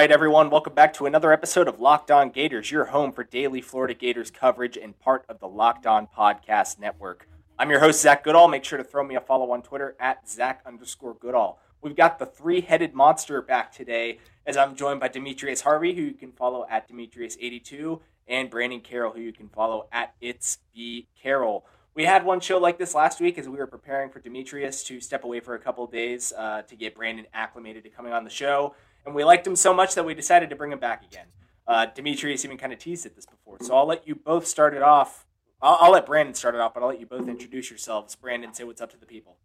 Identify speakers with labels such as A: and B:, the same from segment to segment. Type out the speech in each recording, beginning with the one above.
A: right, everyone, welcome back to another episode of Locked On Gators, your home for daily Florida Gators coverage and part of the Locked On Podcast Network. I'm your host, Zach Goodall. Make sure to throw me a follow on Twitter at Zach underscore Goodall. We've got the three headed monster back today as I'm joined by Demetrius Harvey, who you can follow at Demetrius82, and Brandon Carroll, who you can follow at It's B Carroll. We had one show like this last week as we were preparing for Demetrius to step away for a couple days uh, to get Brandon acclimated to coming on the show. And we liked him so much that we decided to bring him back again. Uh, Demetrius even kind of teased it this before. So I'll let you both start it off. I'll, I'll let Brandon start it off, but I'll let you both introduce yourselves. Brandon, say what's up to the people.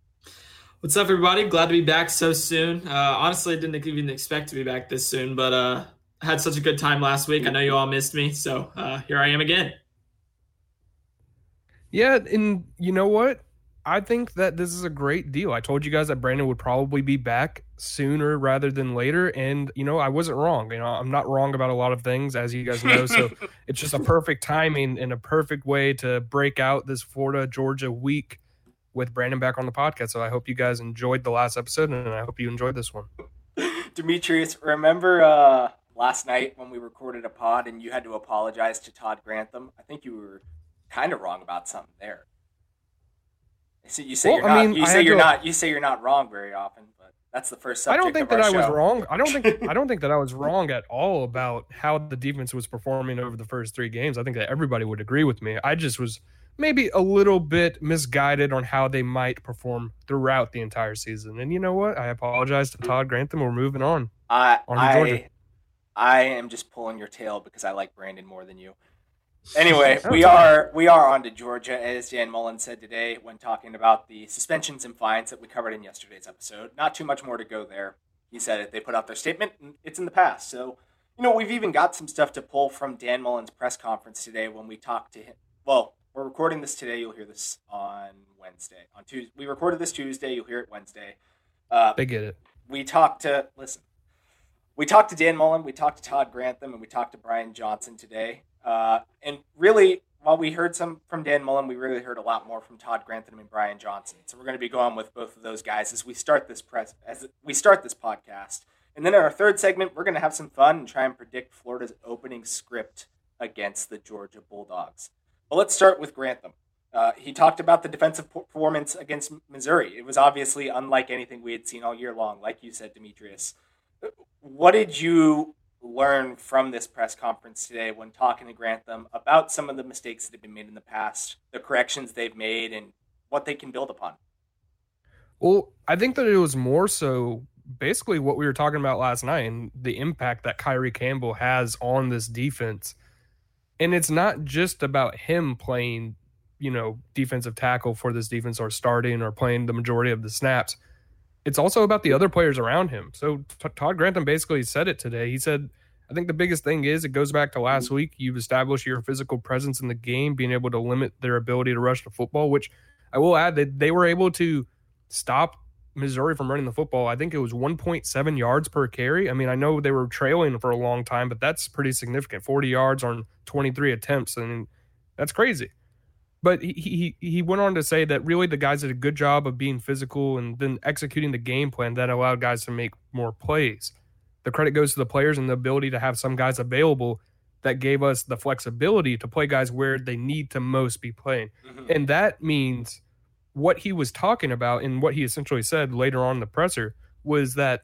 B: What's up, everybody? Glad to be back so soon. Uh, honestly, I didn't even expect to be back this soon, but uh, had such a good time last week. I know you all missed me, so uh, here I am again.
C: Yeah, and you know what? I think that this is a great deal. I told you guys that Brandon would probably be back sooner rather than later, and you know I wasn't wrong. You know I'm not wrong about a lot of things, as you guys know. So it's just a perfect timing and a perfect way to break out this Florida Georgia week with Brandon back on the podcast. So I hope you guys enjoyed the last episode, and I hope you enjoyed this one.
A: Demetrius, remember uh, last night when we recorded a pod and you had to apologize to Todd Grantham? I think you were kind of wrong about something there. So you say well, you're not. I mean, you say you're to... not. You say you're not wrong very often, but that's the first. Subject I
C: don't think that
A: I
C: show. was wrong. I don't think. I don't think that I was wrong at all about how the defense was performing over the first three games. I think that everybody would agree with me. I just was maybe a little bit misguided on how they might perform throughout the entire season. And you know what? I apologize to Todd Grantham. We're moving on.
A: I on I, I am just pulling your tail because I like Brandon more than you. Anyway, we are we are on to Georgia, as Dan Mullen said today when talking about the suspensions and fines that we covered in yesterday's episode. Not too much more to go there. He said it. They put out their statement, and it's in the past. So, you know, we've even got some stuff to pull from Dan Mullen's press conference today when we talked to him. Well, we're recording this today. You'll hear this on Wednesday. On Tuesday, we recorded this Tuesday. You'll hear it Wednesday.
C: Uh, they get it.
A: We talked to listen. We talked to Dan Mullen. We talked to Todd Grantham, and we talked to Brian Johnson today. Uh, and really, while we heard some from Dan Mullen, we really heard a lot more from Todd Grantham and Brian Johnson. So we're going to be going with both of those guys as we start this press as we start this podcast. And then in our third segment, we're going to have some fun and try and predict Florida's opening script against the Georgia Bulldogs. But let's start with Grantham. Uh, he talked about the defensive performance against Missouri. It was obviously unlike anything we had seen all year long, like you said, Demetrius. What did you learn from this press conference today when talking to Grantham about some of the mistakes that have been made in the past, the corrections they've made, and what they can build upon?
C: Well, I think that it was more so basically what we were talking about last night and the impact that Kyree Campbell has on this defense. And it's not just about him playing, you know, defensive tackle for this defense or starting or playing the majority of the snaps it's also about the other players around him. So Todd Grantham basically said it today. He said, I think the biggest thing is it goes back to last week. You've established your physical presence in the game, being able to limit their ability to rush the football, which I will add that they were able to stop Missouri from running the football. I think it was 1.7 yards per carry. I mean, I know they were trailing for a long time, but that's pretty significant. 40 yards on 23 attempts. and that's crazy. But he, he he went on to say that really the guys did a good job of being physical and then executing the game plan that allowed guys to make more plays. The credit goes to the players and the ability to have some guys available that gave us the flexibility to play guys where they need to most be playing. Mm-hmm. And that means what he was talking about and what he essentially said later on in the presser was that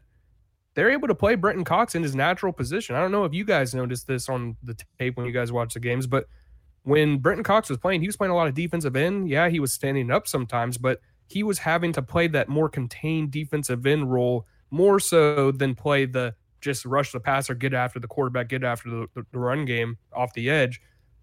C: they're able to play Brenton Cox in his natural position. I don't know if you guys noticed this on the tape when you guys watch the games, but – when Brenton Cox was playing, he was playing a lot of defensive end. Yeah, he was standing up sometimes, but he was having to play that more contained defensive end role more so than play the just rush the passer, get after the quarterback, get after the, the, the run game off the edge.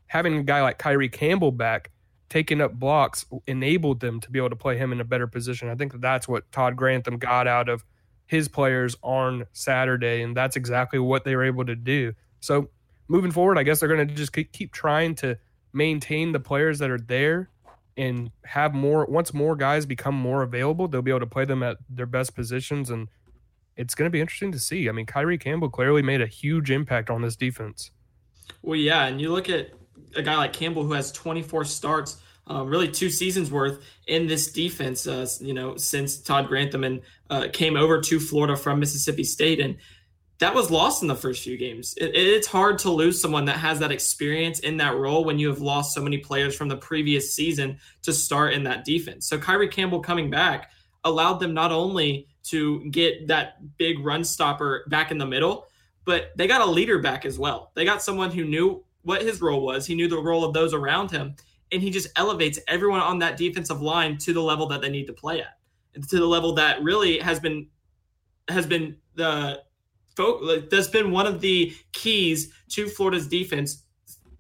C: Having a guy like Kyree Campbell back taking up blocks enabled them to be able to play him in a better position. I think that that's what Todd Grantham got out of his players on Saturday, and that's exactly what they were able to do. So moving forward, I guess they're going to just keep trying to maintain the players that are there and have more once more guys become more available, they'll be able to play them at their best positions and it's going to be interesting to see. I mean, Kyree Campbell clearly made a huge impact on this defense.
B: Well, yeah, and you look at a guy like Campbell who has 24 starts, uh, really two seasons worth in this defense. Uh, you know, since Todd Grantham and uh, came over to Florida from Mississippi State, and that was lost in the first few games. It, it's hard to lose someone that has that experience in that role when you have lost so many players from the previous season to start in that defense. So Kyree Campbell coming back allowed them not only to get that big run stopper back in the middle, but they got a leader back as well. They got someone who knew what his role was, he knew the role of those around him, and he just elevates everyone on that defensive line to the level that they need to play at, to the level that really has been has been the that's been one of the keys to Florida's defense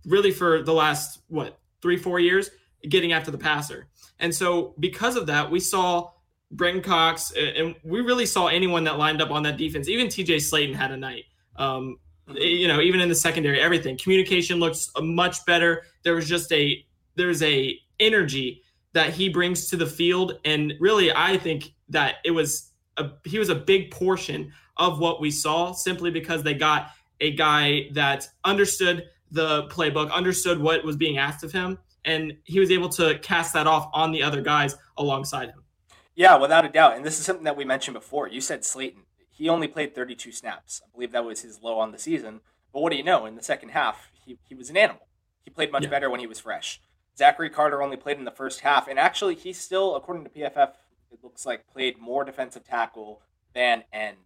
B: really for the last what three four years getting after the passer and so because of that we saw Brenton Cox and we really saw anyone that lined up on that defense. Even TJ Slaton had a night. Um, you know even in the secondary everything. Communication looks much better. There was just a there's a energy that he brings to the field and really I think that it was a, he was a big portion of what we saw simply because they got a guy that understood the playbook, understood what was being asked of him, and he was able to cast that off on the other guys alongside him.
A: Yeah, without a doubt. And this is something that we mentioned before. You said Slaton. He only played 32 snaps. I believe that was his low on the season. But what do you know? In the second half, he, he was an animal. He played much yeah. better when he was fresh. Zachary Carter only played in the first half. And actually, he still, according to PFF, it looks like played more defensive tackle than end.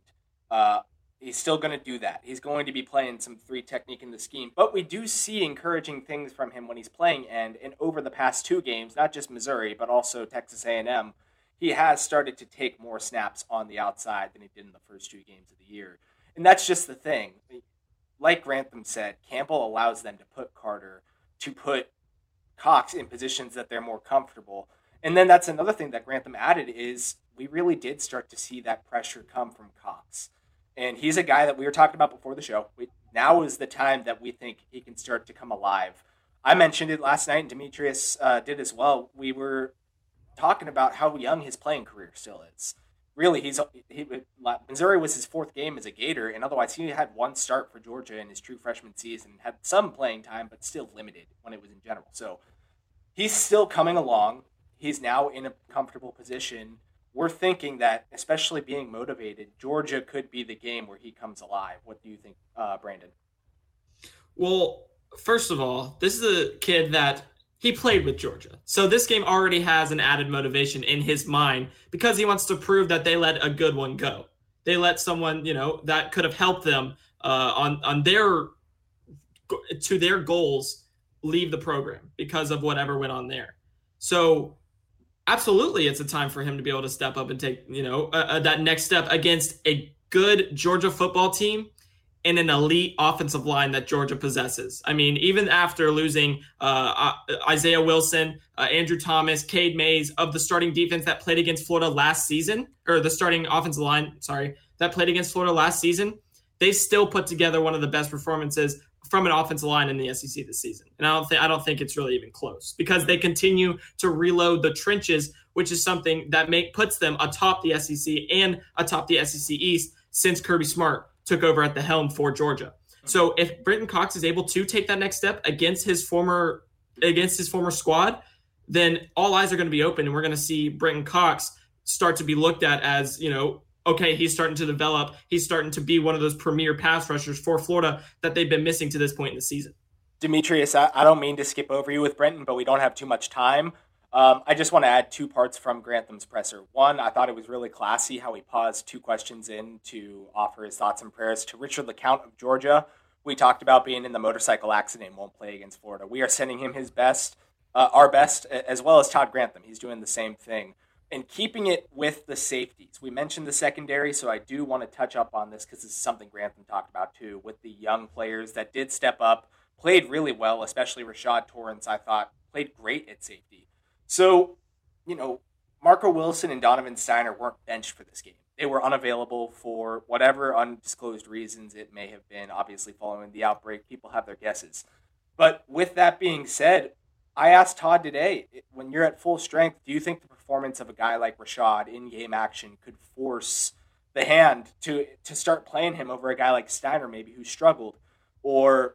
A: Uh, he's still going to do that. He's going to be playing some three technique in the scheme. But we do see encouraging things from him when he's playing end. And over the past two games, not just Missouri, but also Texas A&M, he has started to take more snaps on the outside than he did in the first two games of the year. And that's just the thing. Like Grantham said, Campbell allows them to put Carter, to put Cox in positions that they're more comfortable. And then that's another thing that Grantham added is we really did start to see that pressure come from Cox and he's a guy that we were talking about before the show. We, now is the time that we think he can start to come alive. I mentioned it last night, and Demetrius uh, did as well. We were talking about how young his playing career still is. Really, he's he, Missouri was his fourth game as a Gator, and otherwise he had one start for Georgia in his true freshman season. Had some playing time, but still limited when it was in general. So he's still coming along. He's now in a comfortable position we're thinking that, especially being motivated, Georgia could be the game where he comes alive. What do you think, uh, Brandon?
B: Well, first of all, this is a kid that he played with Georgia. So this game already has an added motivation in his mind because he wants to prove that they let a good one go. They let someone, you know, that could have helped them uh, on on their to their goals leave the program because of whatever went on there. So absolutely it's a time for him to be able to step up and take you know uh, uh, that next step against a good georgia football team and an elite offensive line that georgia possesses i mean even after losing uh isaiah wilson uh, andrew thomas cade mays of the starting defense that played against florida last season or the starting offensive line sorry that played against florida last season they still put together one of the best performances from an offensive line in the SEC this season. And I don't think I don't think it's really even close because they continue to reload the trenches, which is something that make puts them atop the SEC and atop the SEC East since Kirby Smart took over at the helm for Georgia. So if Brenton Cox is able to take that next step against his former against his former squad, then all eyes are going to be open and we're going to see Brenton Cox start to be looked at as, you know, okay, he's starting to develop. He's starting to be one of those premier pass rushers for Florida that they've been missing to this point in the season.
A: Demetrius, I, don't mean to skip over you with Brenton, but we don't have too much time. Um, I just want to add two parts from Grantham's presser. One, I thought it was really classy how he paused two questions in to offer his thoughts and prayers to Richard LeCounte of Georgia. We talked about being in the motorcycle accident and won't play against Florida. We are sending him his best, uh, our best, as well as Todd Grantham. He's doing the same thing and keeping it with the safeties. We mentioned the secondary, so I do want to touch up on this because this is something Grantham talked about too with the young players that did step up, played really well, especially Rashad Torrence, I thought played great at safety. So, you know, Marco Wilson and Donovan Stiner weren't benched for this game. They were unavailable for whatever undisclosed reasons it may have been, obviously following the outbreak. People have their guesses. But with that being said, I asked Todd today, when you're at full strength, do you think the performance of a guy like Rashad in game action could force the hand to to start playing him over a guy like Stiner, maybe who struggled, or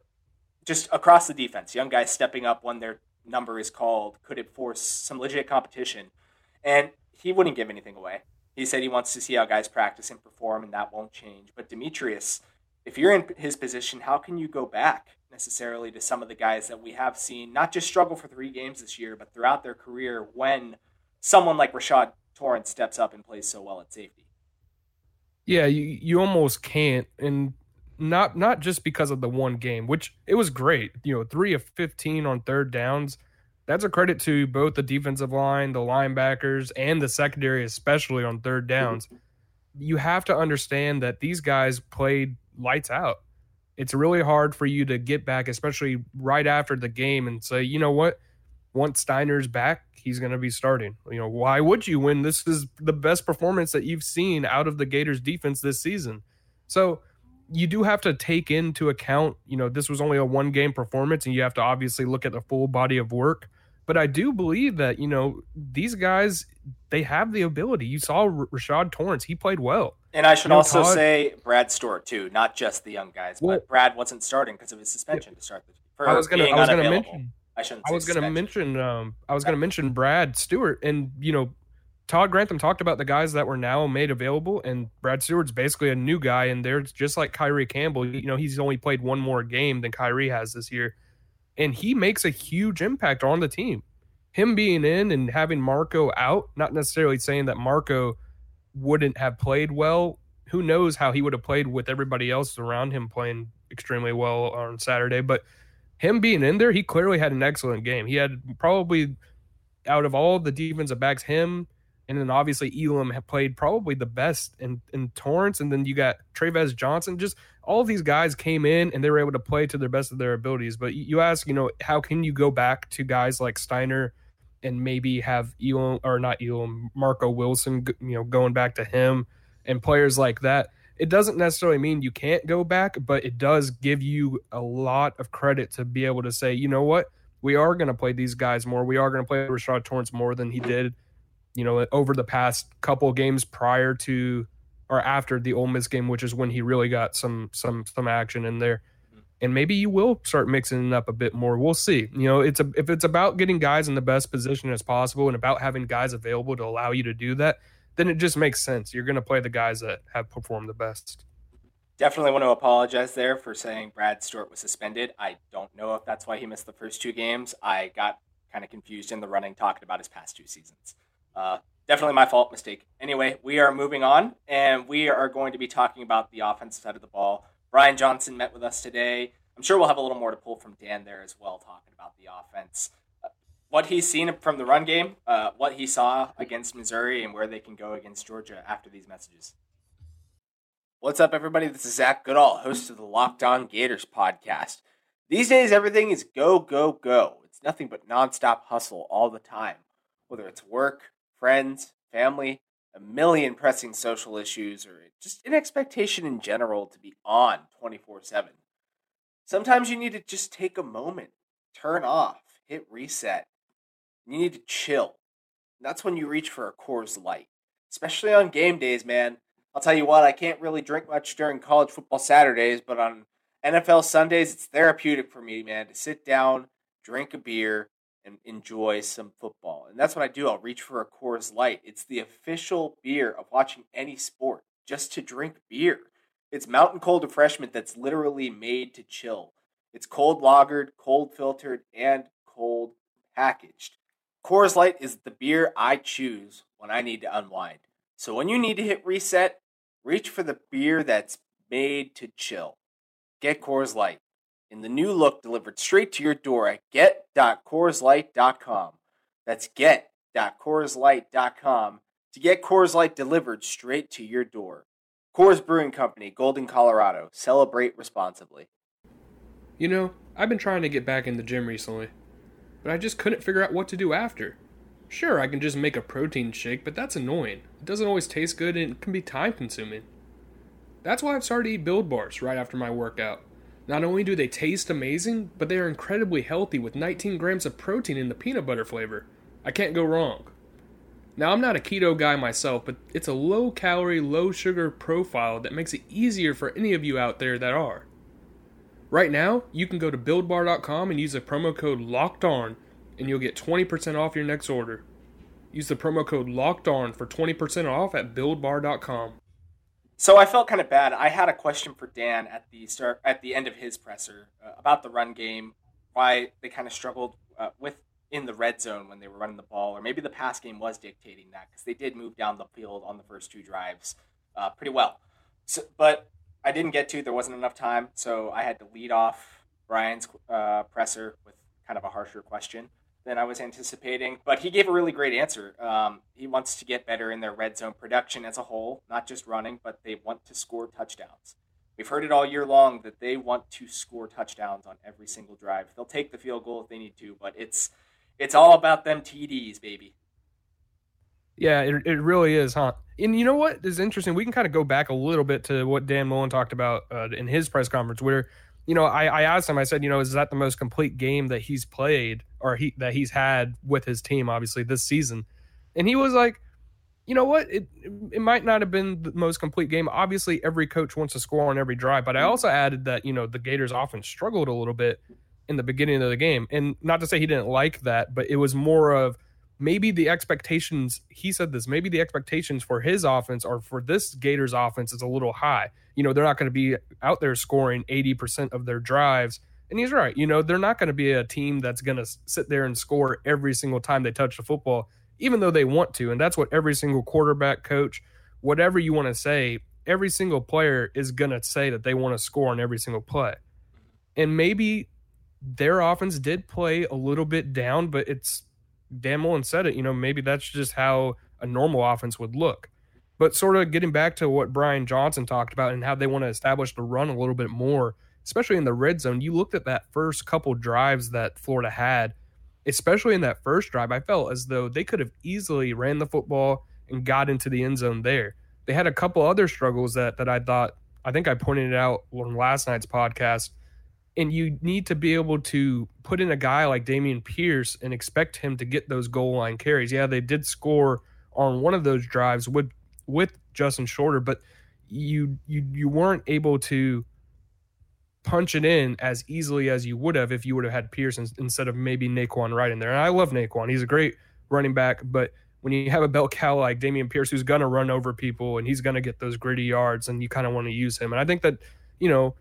A: just across the defense, young guys stepping up when their number is called, could it force some legit competition? And he wouldn't give anything away. He said he wants to see how guys practice and perform, and that won't change. But Demetrius, if you're in his position, how can you go back necessarily to some of the guys that we have seen not just struggle for three games this year, but throughout their career when someone like Rashad Torrence steps up and plays so well at safety?
C: Yeah, you, you almost can't. And not not just because of the one game, which it was great. You know, three of fifteen on third downs. That's a credit to both the defensive line, the linebackers, and the secondary, especially on third downs. You have to understand that these guys played lights out. It's really hard for you to get back, especially right after the game, and say, you know what? Once Stiner's back, he's going to be starting. You know, why would you when this is the best performance that you've seen out of the Gators defense this season? So you do have to take into account, you know, this was only a one game performance and you have to obviously look at the full body of work. But I do believe that, you know, these guys, they have the ability. You saw Rashad Torrence, he played well.
A: And I should
C: You know,
A: also
C: Todd-
A: say Brad Stewart too, not just the young guys,
C: Well-
A: but Brad wasn't starting because of his suspension to start the. For
C: I was gonna I was gonna mention
A: I.
C: I was going to mention um I was going to mention Brad Stewart and you know Todd Grantham talked about the guys that were now made available and Brad Stewart's basically a new guy and they're just like Kyree Campbell. You know he's only played one more game than Kyree has this year and he makes a huge impact on the team. Him being in and having Marco out not necessarily saying that Marco wouldn't have played well. Who knows how he would have played with everybody else around him playing extremely well on Saturday but him being in there, he clearly had an excellent game. He had probably out of all the defensive backs, him and then obviously Elam have played probably the best in, in Torrence. And then you got Tre'Vez Johnson. Just all these guys came in and they were able to play to their best of their abilities. But you ask, you know, how can you go back to guys like Stiner and maybe have Elam or not Elam, Marco Wilson, you know, going back to him and players like that? it doesn't necessarily mean you can't go back, but it does give you a lot of credit to be able to say, you know what, we are going to play these guys more. We are going to play Rashad Torrence more than he did, you know, over the past couple games prior to or after the Ole Miss game, which is when he really got some some some action in there. Mm-hmm. And maybe you will start mixing it up a bit more. We'll see. You know, it's a if it's about getting guys in the best position as possible and about having guys available to allow you to do that, then it just makes sense. You're going to play the guys that have performed the best.
A: Definitely want to apologize there for saying Brad Stewart was suspended. I don't know if that's why he missed the first two games. I got kind of confused in the running talking about his past two seasons. Uh, definitely my fault, mistake. Anyway, we are moving on, and we are going to be talking about the offensive side of the ball. Brian Johnson met with us today. I'm sure we'll have a little more to pull from Dan there as well, talking about the offense. Uh, what he's seen from the run game, uh, what he saw against Missouri, and where they can go against Georgia after these messages. What's up, everybody? This is Zach Goodall, host of the Locked On Gators podcast. These days, everything is go, go, go. It's nothing but nonstop hustle all the time. Whether it's work, friends, family, a million pressing social issues, or just an expectation in general to be on 24 7. Sometimes you need to just take a moment, turn off, hit reset. You need to chill. That's when you reach for a Coors Light, especially on game days, man. I'll tell you what, I can't really drink much during college football Saturdays, but on NFL Sundays, it's therapeutic for me, man, to sit down, drink a beer, and enjoy some football. And that's what I do. I'll reach for a Coors Light. It's the official beer of watching any sport, just to drink beer. It's mountain cold refreshment that's literally made to chill. It's cold lagered, cold filtered, and cold packaged. Coors Light is the beer I choose when I need to unwind. So when you need to hit reset, reach for the beer that's made to chill. Get Coors Light in the new look delivered straight to your door at get.coorslight.com. That's get.coorslight.com to get Coors Light delivered straight to your door. Coors Brewing Company, Golden, Colorado. Celebrate responsibly.
C: You know, I've been trying to get back in the gym recently, but I just couldn't figure out what to do after. Sure, I can just make a protein shake, but that's annoying. It doesn't always taste good and it can be time consuming. That's why I've started to eat Build Bars right after my workout. Not only do they taste amazing, but they are incredibly healthy with 19 grams of protein in the peanut butter flavor. I can't go wrong. Now, I'm not a keto guy myself, but it's a low calorie, low sugar profile that makes it easier for any of you out there that are. Right now, you can go to buildbar.com and use the promo code LOCKED ON, and you'll get 20% off your next order. Use the promo code LOCKED ON for 20% off at buildbar.com.
A: So I felt kind of bad. I had a question for Dan at the start, at the end of his presser uh, about the run game, why they kind of struggled uh, with in the red zone when they were running the ball, or maybe the pass game was dictating that because they did move down the field on the first two drives uh, pretty well. So, but I didn't get to. There wasn't enough time, so I had to lead off Brian's uh, presser with kind of a harsher question than I was anticipating. But he gave a really great answer. Um, he wants to get better in their red zone production as a whole, not just running, but they want to score touchdowns. We've heard it all year long that they want to score touchdowns on every single drive. They'll take the field goal if they need to, but it's it's all about them TDs, baby.
C: Yeah, it, it really is, huh? And you know what is interesting? We can kind of go back a little bit to what Dan Mullen talked about uh, in his press conference, where you know I, I asked him, I said, you know, is that the most complete game that he's played or he that he's had with his team, obviously this season? And he was like, you know what? It it might not have been the most complete game. Obviously, every coach wants to score on every drive, but I mm-hmm. also added that you know the Gators often struggled a little bit in the beginning of the game, and not to say he didn't like that, but it was more of maybe the expectations he said this maybe the expectations for his offense or for this gators offense is a little high. You know they're not going to be out there scoring 80% of their drives. And he's right you know they're not going to be a team that's going to sit there and score every single time they touch the football even though they want to. And that's what every single quarterback coach whatever you want to say every single player is going to say that they want to score on every single play. And maybe their offense did play a little bit down but it's Dan Mullen said it, you know, maybe that's just how a normal offense would look. But sort of getting back to what Brian Johnson talked about and how they want to establish the run a little bit more, especially in the red zone. You looked at that first couple drives that Florida had, especially in that first drive. I felt as though they could have easily ran the football and got into the end zone there. They had a couple other struggles that that I thought I think I pointed it out on last night's podcast and you need to be able to put in a guy like Dameon Pierce and expect him to get those goal line carries. Yeah, they did score on one of those drives with with Justin Shorter, but you you you weren't able to punch it in as easily as you would have if you would have had Pierce instead of maybe Nay'Quan right in there. And I love Nay'Quan; he's a great running back, but when you have a bell cow like Dameon Pierce who's going to run over people and he's going to get those gritty yards, and you kind of want to use him. And I think that you know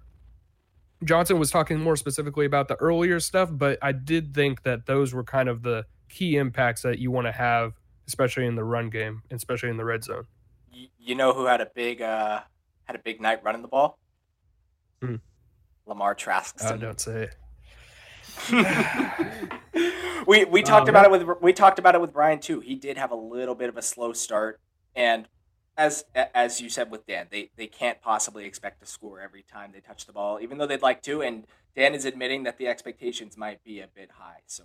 C: Johnson was talking more specifically about the earlier stuff, but I did think that those were kind of the key impacts that you want to have, especially in the run game, especially in the red zone.
A: You know who had a big uh, had a big night running the ball? Hmm. Lamar Trask.
C: Oh, don't say
A: we we talked um, about it with we talked about it with Brian too. He did have a little bit of a slow start, and as as you said with Dan, they they can't possibly expect to score every time they touch the ball, even though they'd like to. And Dan is admitting that the expectations might be a bit high. So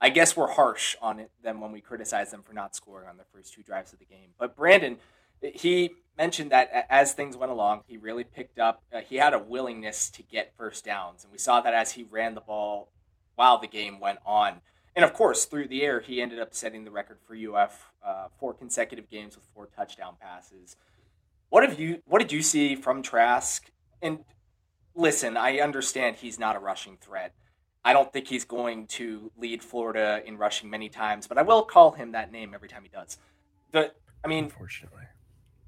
A: I guess we're harsh on them when we criticize them for not scoring on the first two drives of the game. But Brandon, he mentioned that as things went along, he really picked up. Uh, he had a willingness to get first downs, and we saw that as he ran the ball while the game went on. And of course, through the air, he ended up setting the record for UF uh, four consecutive games with four touchdown passes. What have you? What did you see from Trask? And listen, I understand he's not a rushing threat. I don't think he's going to lead Florida in rushing many times, but I will call him that name every time he does. The, I mean,
C: unfortunately,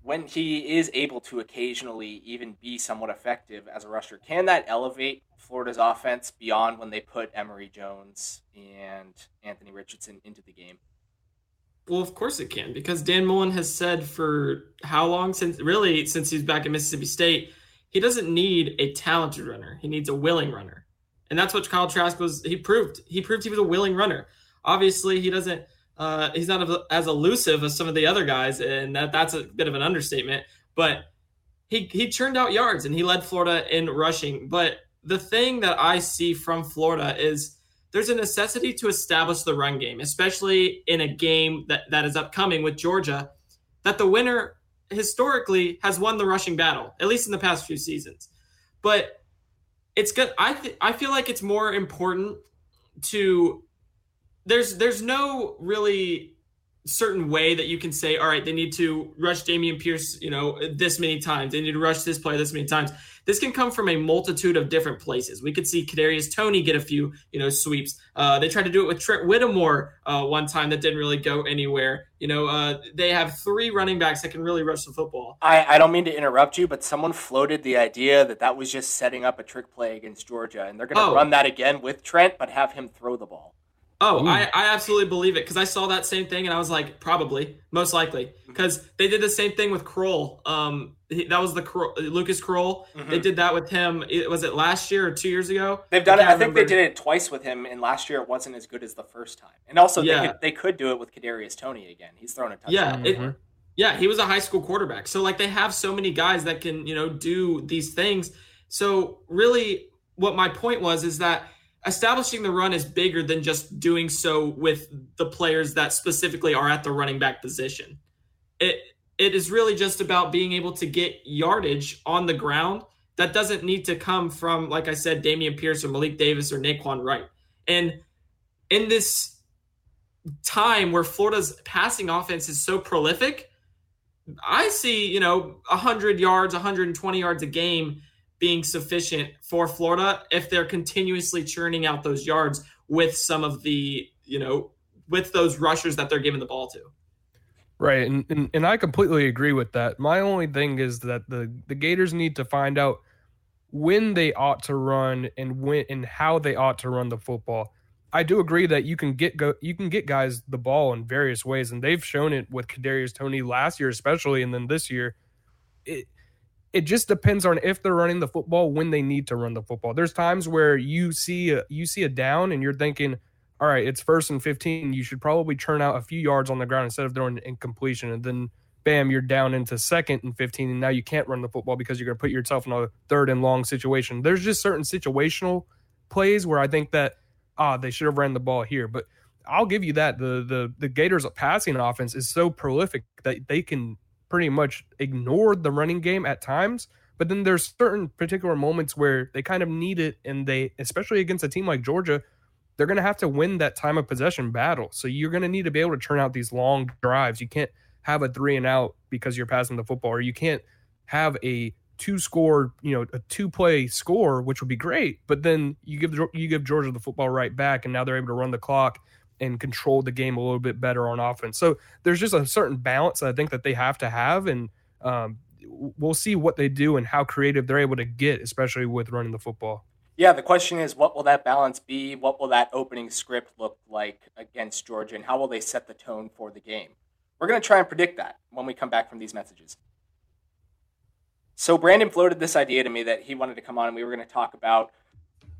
A: when he is able to occasionally even be somewhat effective as a rusher, can that elevate Florida's offense beyond when they put Emory Jones and Anthony Richardson into the game?
B: Well, of course it can, because Dan Mullen has said for how long since really since he's back at Mississippi State, he doesn't need a talented runner. He needs a willing runner. And that's what Kyle Trask was. He proved. He proved he was a willing runner. Obviously, he doesn't. Uh, he's not as elusive as some of the other guys, and that, that's a bit of an understatement. But he he churned out yards and he led Florida in rushing. But the thing that I see from Florida is there's a necessity to establish the run game, especially in a game that, that is upcoming with Georgia, that the winner historically has won the rushing battle, at least in the past few seasons. But it's good. I th- I feel like it's more important to there's there's no really certain way that you can say, all right, they need to rush Dameon Pierce, you know, this many times. They need to rush this player this many times. This can come from a multitude of different places. We could see Kadarius Toney get a few, you know, sweeps. Uh, they tried to do it with Trent Whittemore uh, one time that didn't really go anywhere. You know, uh, they have three running backs that can really rush the football.
A: I, I don't mean to interrupt you, but someone floated the idea that that was just setting up a trick play against Georgia, and they're going to
B: Oh.
A: run that again with Trent, but have him throw the ball.
B: Oh,
C: Ooh.
B: I, I absolutely believe it because I saw that same thing and I was like, probably, most likely, because they did the same thing with Krull. Um, he, that was the Krull, Lucas Krull. They did that with him. It, was it last year or two years ago?
A: They've done it. I think they did it twice with him, and last year it wasn't as good as the first time. And also,
B: Yeah.
A: they, could, they could do it with Kadarius Toney again. He's thrown a touchdown.
B: Yeah, it,
C: Mhm.
B: yeah, he was a high school quarterback. So like they have so many guys that can, you know, do these things. So really what my point was is that establishing the run is bigger than just doing so with the players that specifically are at the running back position. It it is really just about being able to get yardage on the ground that doesn't need to come from, like I said, Dameon Pierce or Malik Davis or Nay'Quan Wright. And in this time where Florida's passing offense is so prolific, I see, you know, 100 yards, 120 yards a game being sufficient for Florida if they're continuously churning out those yards with some of the, you know, with those rushers that they're giving the ball to.
C: Right, and, and and I completely agree with that. My only thing is that the the Gators need to find out when they ought to run and when and how they ought to run the football. I do agree that you can get go you can get guys the ball in various ways, and they've shown it with Kadarius Toney last year, especially, and then this year. It it just depends on if they're running the football when they need to run the football. There's times where you see a, you see a down and you're thinking, all right, it's first and 15. You should probably churn out a few yards on the ground instead of throwing an incompletion. And then, bam, you're down into second and 15. And now you can't run the football because you're going to put yourself in a third and long situation. There's just certain situational plays where I think that, ah, they should have ran the ball here. But I'll give you that. The, the, the Gators' passing offense is so prolific that they can pretty much ignored the running game at times. But then there's certain particular moments where they kind of need it. And they, especially against a team like Georgia, they're going to have to win that time of possession battle. So you're going to need to be able to turn out these long drives. You can't have a three and out because you're passing the football, or you can't have a two score, you know, a two play score, which would be great. But then you give you give Georgia the football right back, and now they're able to run the clock and control the game a little bit better on offense. So there's just a certain balance I think that they have to have, and um, we'll see what they do and how creative they're able to get, especially with running the football.
A: Yeah, the question is, what will that balance be? What will that opening script look like against Georgia, and how will they set the tone for the game? We're going to try and predict that when we come back from these messages. So, Brandon floated this idea to me that he wanted to come on and we were going to talk about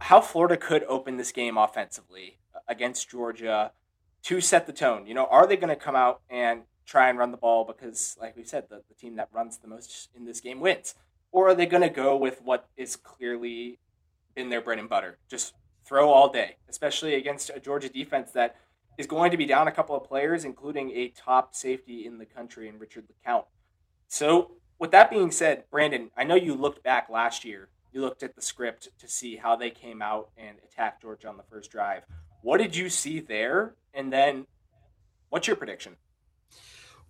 A: how Florida could open this game offensively against Georgia to set the tone. You know, are they going to come out and try and run the ball because, like we said, the, the team that runs the most in this game wins? Or are they going to go with what is clearly been their bread and butter. Just throw all day, especially against a Georgia defense that is going to be down a couple of players, including a top safety in the country in Richard LeCounte. So, with that being said, Brandon, I know you looked back last year. You looked at the script to see how they came out and attacked Georgia on the first drive. What did you see there? And then, what's your prediction?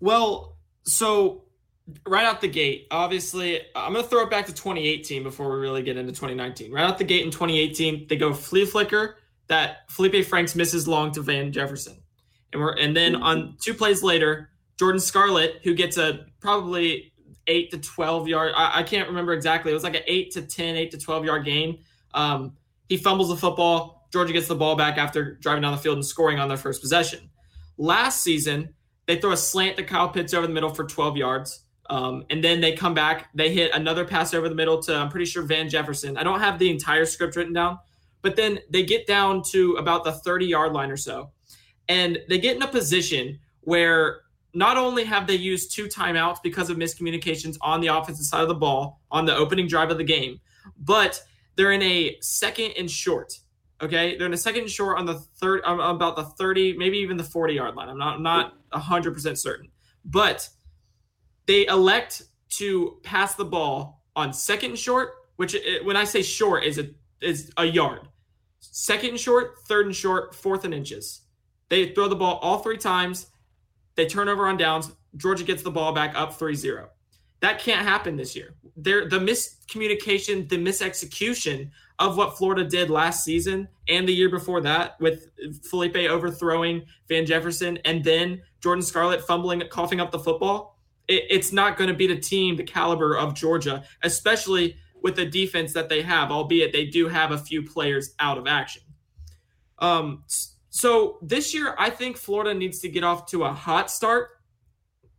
B: Well, so right out the gate, obviously, I'm going to throw it back to 2018 before we really get into 2019. Right out the gate in 2018, they go flea flicker that Felipe Franks misses long to Van Jefferson. And we're and then on two plays later, Jordan Scarlett, who gets a probably eight to 12 yard, I, I can't remember exactly. It was like an eight to 10, eight to 12 yard gain. Um, he fumbles the football. Georgia gets the ball back after driving down the field and scoring on their first possession. Last season, they throw a slant to Kyle Pitts over the middle for 12 yards. Um, and then they come back. They hit another pass over the middle to, I'm pretty sure, Van Jefferson. I don't have the entire script written down, but then they get down to about the 30 yard line or so. And they get in a position where not only have they used two timeouts because of miscommunications on the offensive side of the ball on the opening drive of the game, but they're in a second and short. Okay, they're in a second short on the third, um, about the 30, maybe even the 40 yard line. I'm not, I'm not 100% certain. But they elect to pass the ball on second short, which it, when I say short is a is a yard. Second short, third and short, fourth and inches. They throw the ball all three times. they turn over on downs, Georgia gets the ball back up 3-0. That can't happen this year. There the miscommunication, the misexecution of what Florida did last season and the year before that with Felipe overthrowing Van Jefferson and then Jordan Scarlett fumbling, coughing up the football. It, it's not going to be the team, the caliber of Georgia, especially with the defense that they have, albeit they do have a few players out of action. Um, so this year, I think Florida needs to get off to a hot start.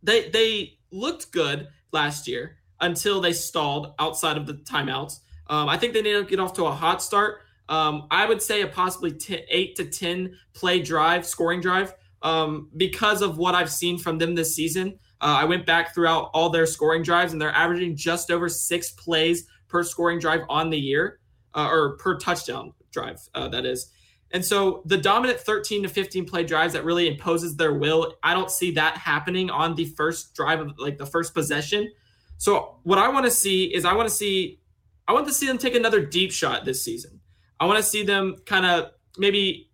B: They they looked good last year until they stalled outside of the timeouts. Um, I think they need to get off to a hot start. Um, I would say a possibly t- eight to ten play drive, scoring drive, um, because of what I've seen from them this season. Uh, I went back throughout all their scoring drives, and they're averaging just over six plays per scoring drive on the year, uh, or per touchdown drive. Uh, that is. And so the dominant 13 to 15 play drives that really imposes their will, I don't see that happening on the first drive of like the first possession. So what I want to see is I want to see I want to see them take another deep shot this season. I want to see them kind of maybe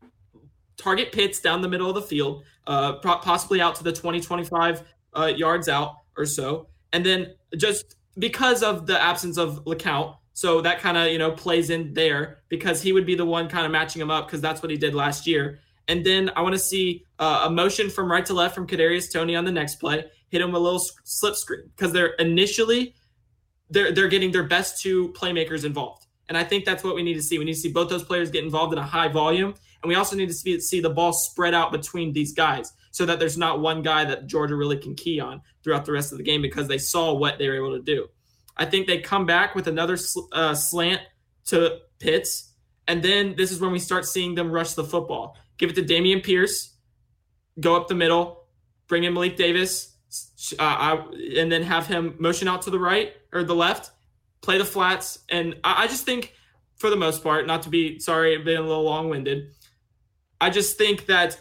B: target Pitts down the middle of the field, uh, possibly out to the 20, 25 uh, yards out or so. And then just because of the absence of LeCounte, so that kind of, you know, plays in there because he would be the one kind of matching him up because that's what he did last year. And then I want to see uh, a motion from right to left from Kadarius Toney on the next play, hit him a little slip screen because they're initially they're they're getting their best two playmakers involved. And I think that's what we need to see. We need to see both those players get involved in a high volume. And we also need to see, see the ball spread out between these guys so that there's not one guy that Georgia really can key on throughout the rest of the game because they saw what they were able to do. I think they come back with another uh, slant to Pitts. And then this is when we start seeing them rush the football. Give it to Dameon Pierce, go up the middle, bring in Malik Davis, uh, I, and then have him motion out to the right or the left, play the flats. And I, I just think, for the most part, not to be sorry, being a little long winded, I just think that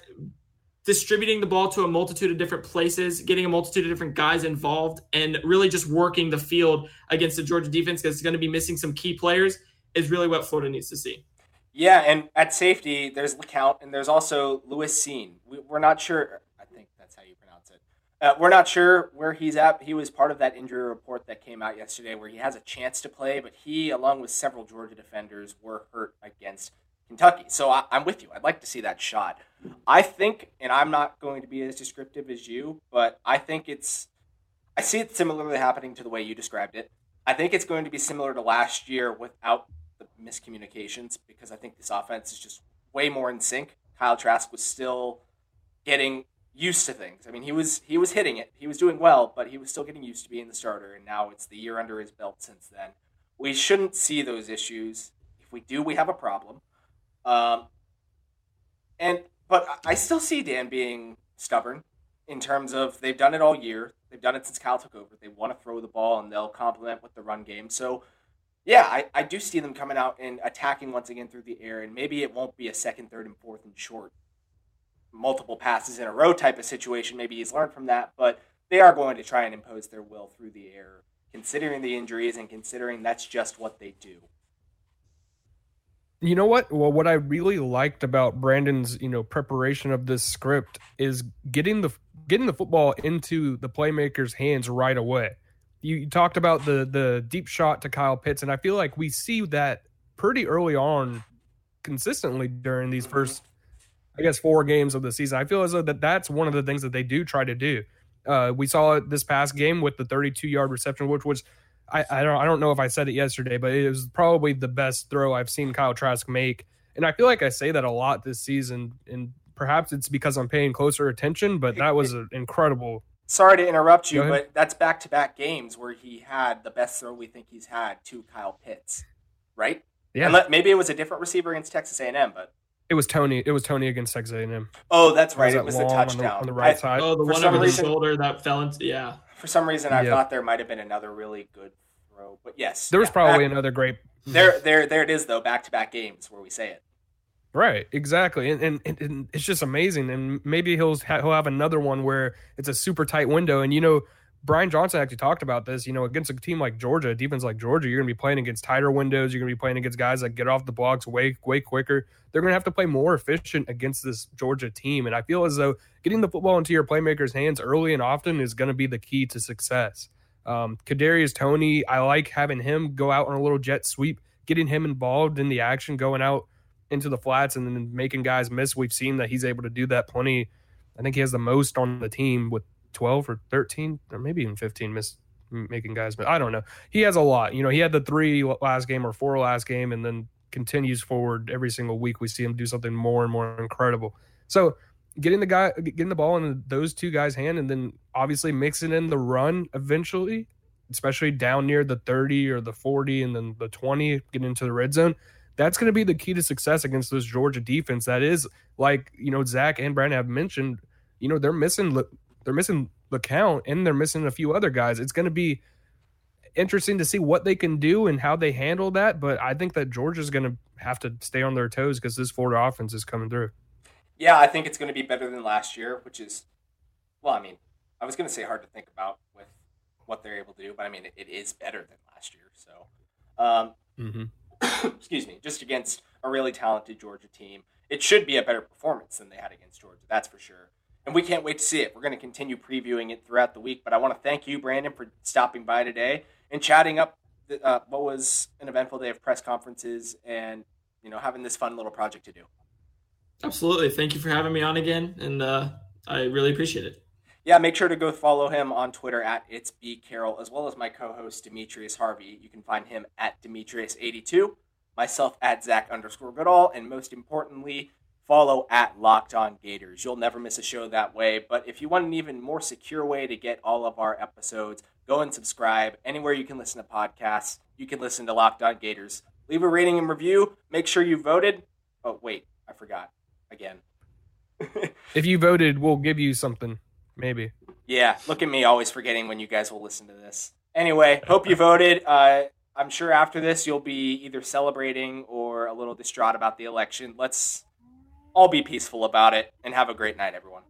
B: distributing the ball to a multitude of different places, getting a multitude of different guys involved, and really just working the field against the Georgia defense because it's going to be missing some key players is really what Florida needs to see.
A: Yeah, and at safety, there's LeCounte, and there's also Lewis Cine. We, are not sure. I think that's how you pronounce it. Uh, we're not sure where he's at. He was part of that injury report that came out yesterday where he has a chance to play, but he, along with several Georgia defenders, were hurt against Kentucky. So I, am with you. I'd like to see that shot. I think, and I'm not going to be as descriptive as you, but I think it's, I see it similarly happening to the way you described it. I think it's going to be similar to last year without the miscommunications because I think this offense is just way more in sync. Kyle Trask was still getting used to things. I mean, he was he was hitting it. He was doing well, but he was still getting used to being the starter and now it's the year under his belt since then. We shouldn't see those issues. If we do, we have a problem. Um, and but I still see Dan being stubborn in terms of they've done it all year. They've done it since Cal took over. They want to throw the ball and they'll complement with the run game. So, yeah, I, I do see them coming out and attacking once again through the air. And maybe it won't be a second, third, and fourth and short, multiple passes in a row type of situation. Maybe he's learned from that. But they are going to try and impose their will through the air, considering the injuries and considering that's just what they do
C: you know what? Well, what I really liked about Brandon's, you know, preparation of this script is getting the getting the football into the playmakers' hands right away. You, you talked about the the deep shot to Kyle Pitts, and I feel like we see that pretty early on, consistently during these mm-hmm. first, I guess, four games of the season. I feel as though that that's one of the things that they do try to do. Uh, we saw it this past game with the 32 yard reception, which was I, I don't I don't know if I said it yesterday, but it was probably the best throw I've seen Kyle Trask make. And I feel like I say that a lot this season, and perhaps it's because I'm paying closer attention, but that was an incredible.
A: Sorry to interrupt you, but that's back to back games where he had the best throw we think he's had to Kyle Pitts, right?
C: Yeah.
A: Let, maybe it was a different receiver against Texas A&M, but
C: it was Toney. It was Toney against Texas A&M.
A: Oh, that's right. It was the touchdown
C: on the, on the right
B: I,
C: side.
B: Oh, the For one over reason, the shoulder that fell into yeah.
A: For some reason, I yep. thought there might have been another really good throw. But yes,
C: there was yeah, probably back, another great.
A: There, there, there it is though. Back to back games where we say it.
C: Right, exactly, and, and, and it's just amazing. And maybe he'll he'll have another one where it's a super tight window. And you know, Brian Johnson actually talked about this. You know, against a team like Georgia, a defense like Georgia, you're going to be playing against tighter windows. You're going to be playing against guys that get off the blocks way, way quicker. They're going to have to play more efficient against this Georgia team. And I feel as though getting the football into your playmakers' hands early and often is going to be the key to success. Um, Kadarius Toney, I like having him go out on a little jet sweep, getting him involved in the action, going out into the flats and then making guys miss. We've seen that he's able to do that plenty. I think he has the most on the team with 12 or 13 or maybe even 15 miss making guys but I don't know. He has a lot. You know, he had the 3 last game or 4 last game and then continues forward every single week we see him do something more and more incredible. So, getting the guy getting the ball in those two guys hand and then obviously mixing in the run eventually, especially down near the 30 or the 40 and then the 20 getting into the red zone. That's going to be the key to success against this Georgia defense. That is like, you know, Zach and Brandon have mentioned, you know, they're missing they're missing LeCounte and they're missing a few other guys. It's going to be interesting to see what they can do and how they handle that. But I think that Georgia's going to have to stay on their toes because this Florida offense is coming through.
A: Yeah, I think it's going to be better than last year, which is, well, I mean, I was going to say hard to think about with what they're able to do, but I mean, it, it is better than last year. So, um, mm-hmm. excuse me, just against a really talented Georgia team, it should be a better performance than they had against Georgia. That's for sure and we can't wait to see it. We're going to continue previewing it throughout the week. But I want to thank you, Brandon, for stopping by today and chatting up the, uh, what was an eventful day of press conferences and you know having this fun little project to do.
B: Absolutely, thank you for having me on again, and uh, I really appreciate it.
A: Yeah, make sure to go follow him on Twitter at it's b carroll, as well as my co-host Demetrius Harvey. You can find him at Demetrius82, myself at Zach underscore Goodall, and most importantly, follow at Locked On Gators. You'll never miss a show that way. But if you want an even more secure way to get all of our episodes, go and subscribe anywhere you can listen to podcasts. You can listen to Locked On Gators. Leave a rating and review. Make sure you voted. Oh, wait, I forgot again.
C: if you voted, we'll give you something, maybe.
A: Yeah, look at me always forgetting when you guys will listen to this. Anyway, hope you voted. Uh, I'm sure after this you'll be either celebrating or a little distraught about the election. Let's all be peaceful about it and have a great night, everyone.